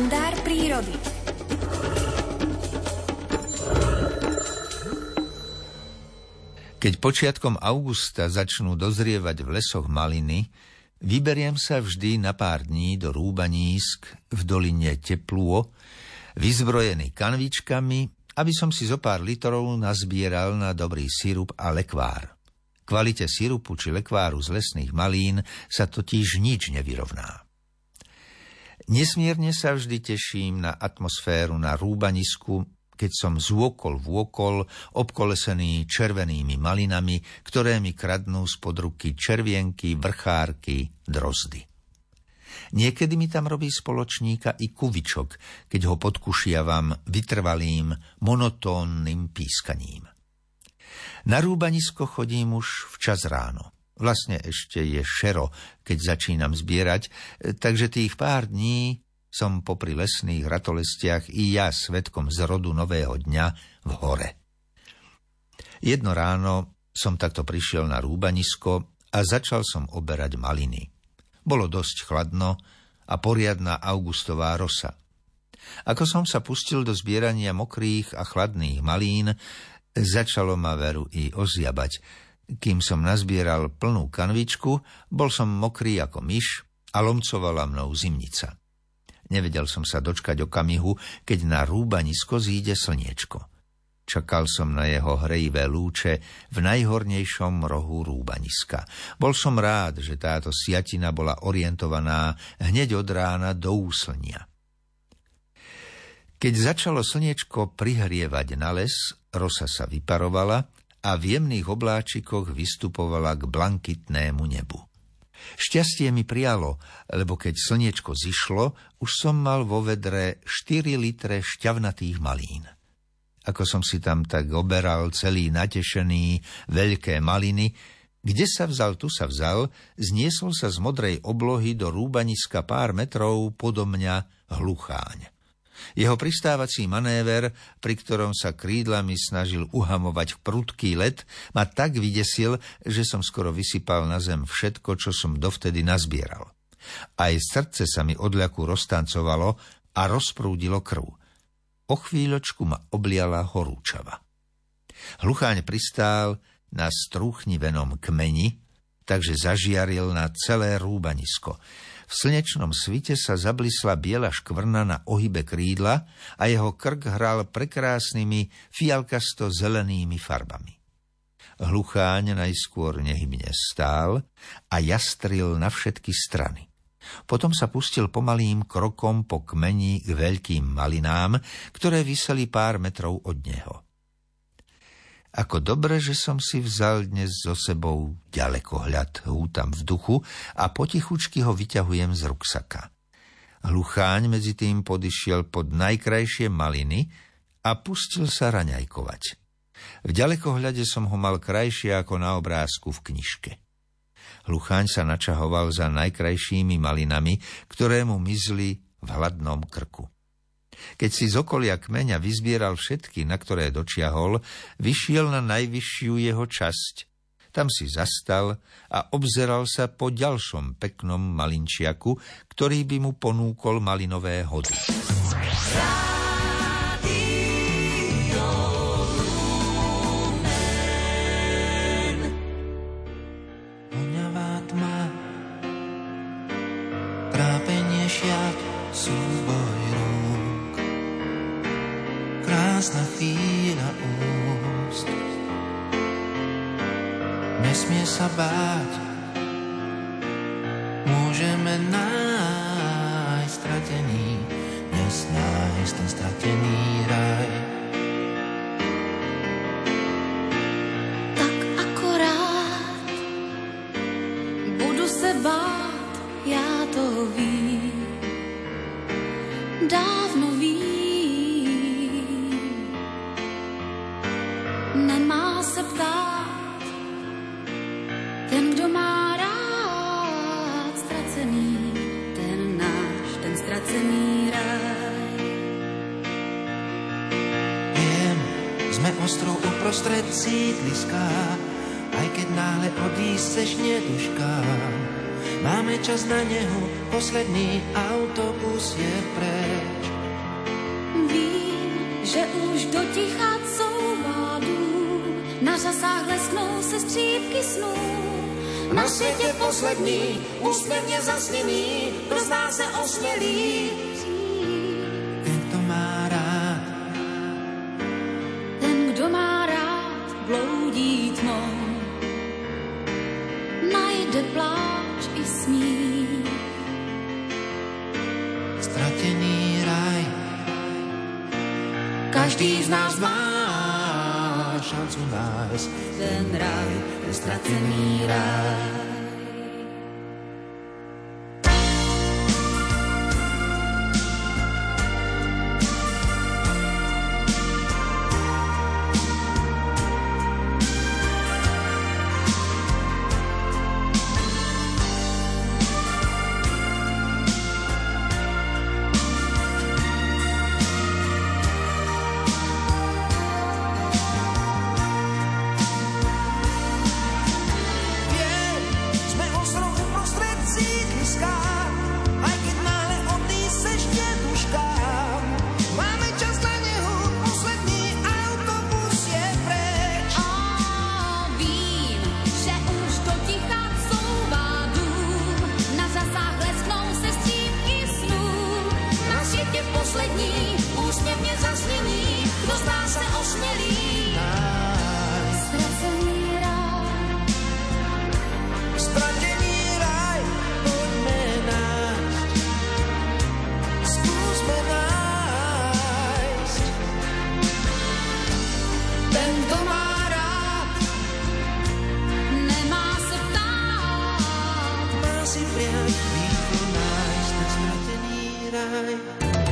Kalendár prírody. Keď počiatkom augusta začnú dozrievať v lesoch maliny, vyberiem sa vždy na pár dní do rúbanísk v doline Teplúo, vyzbrojený kanvičkami, aby som si zo pár litrov nazbieral na dobrý sirup a lekvár. Kvalite sirupu či lekváru z lesných malín sa totiž nič nevyrovná. Nesmierne sa vždy teším na atmosféru na rúbanisku, keď som z vôkol v vôkol obkolesený červenými malinami, ktoré mi kradnú spod ruky červienky, vrchárky, drozdy. Niekedy mi tam robí spoločníka i kuvičok, keď ho podkušiavam vytrvalým, monotónnym pískaním. Na rúbanisko chodím už včas ráno. Vlastne ešte je šero, keď začínam zbierať, takže tých pár dní som popri lesných ratolestiach i ja svetkom zrodu nového dňa v hore. Jedno ráno som takto prišiel na rúbanisko a začal som oberať maliny. Bolo dosť chladno a poriadna augustová rosa. Ako som sa pustil do zbierania mokrých a chladných malín, začalo ma veru i ozjabať, kým som nazbieral plnú kanvičku, bol som mokrý ako myš a lomcovala mnou zimnica. Nevedel som sa dočkať okamihu, keď na rúbanisko zíde slniečko. Čakal som na jeho hrejivé lúče v najhornejšom rohu rúbaniska. Bol som rád, že táto siatina bola orientovaná hneď od rána do úslnia. Keď začalo slniečko prihrievať na les, rosa sa vyparovala a v jemných obláčikoch vystupovala k blankitnému nebu. Šťastie mi prialo, lebo keď slniečko zišlo, už som mal vo vedre 4 litre šťavnatých malín. Ako som si tam tak oberal celý natešený, veľké maliny, kde sa vzal, tu sa vzal, zniesol sa z modrej oblohy do rúbaniska pár metrov podo mňa hlucháň. Jeho pristávací manéver, pri ktorom sa krídlami snažil uhamovať prudký let, ma tak vydesil, že som skoro vysypal na zem všetko, čo som dovtedy nazbieral. Aj srdce sa mi odľaku roztancovalo a rozprúdilo krv. O chvíľočku ma obliala horúčava. Hlucháň pristál na strúchnivenom kmeni, takže zažiaril na celé rúbanisko. V slnečnom svite sa zablisla biela škvrna na ohybe krídla a jeho krk hral prekrásnymi fialkasto-zelenými farbami. Hlucháň najskôr nehybne stál a jastril na všetky strany. Potom sa pustil pomalým krokom po kmeni k veľkým malinám, ktoré vyseli pár metrov od neho. Ako dobre, že som si vzal dnes so sebou ďalekohľad, hútam v duchu a potichučky ho vyťahujem z ruksaka. Hlucháň medzi tým podišiel pod najkrajšie maliny a pustil sa raňajkovať. V ďalekohľade som ho mal krajšie ako na obrázku v knižke. Hlucháň sa načahoval za najkrajšími malinami, ktoré mu mizli v hladnom krku. Keď si z okolia kmeňa vyzbieral všetky, na ktoré dočiahol, vyšiel na najvyššiu jeho časť. Tam si zastal a obzeral sa po ďalšom peknom malinčiaku, ktorý by mu ponúkol malinové hody. Krásna chvíľa úst. Nesmie sa báť, môžeme nájsť stratený, dnes nájsť ten stratený raj. Tak akorát budu se bát, já to vím, dávno nemá se ptát ten, kdo má rád ztracený, ten náš, ten ztracený ráj. Viem, sme ostrov uprostred sídliska, aj keď náhle odísť seš neduška. Máme čas na neho, posledný autobus je preč. Řasách lesknou se střípky snů. Na světě poslední, úsměvně zasněný, kdo z nás se osmělí. Ten, kdo má rád, Ten, kdo má rád, bloudí tmou. Najde pláč i smích. stratený raj. Každý z nás má šancu nájsť Ten raj, ten stratený raj. Nás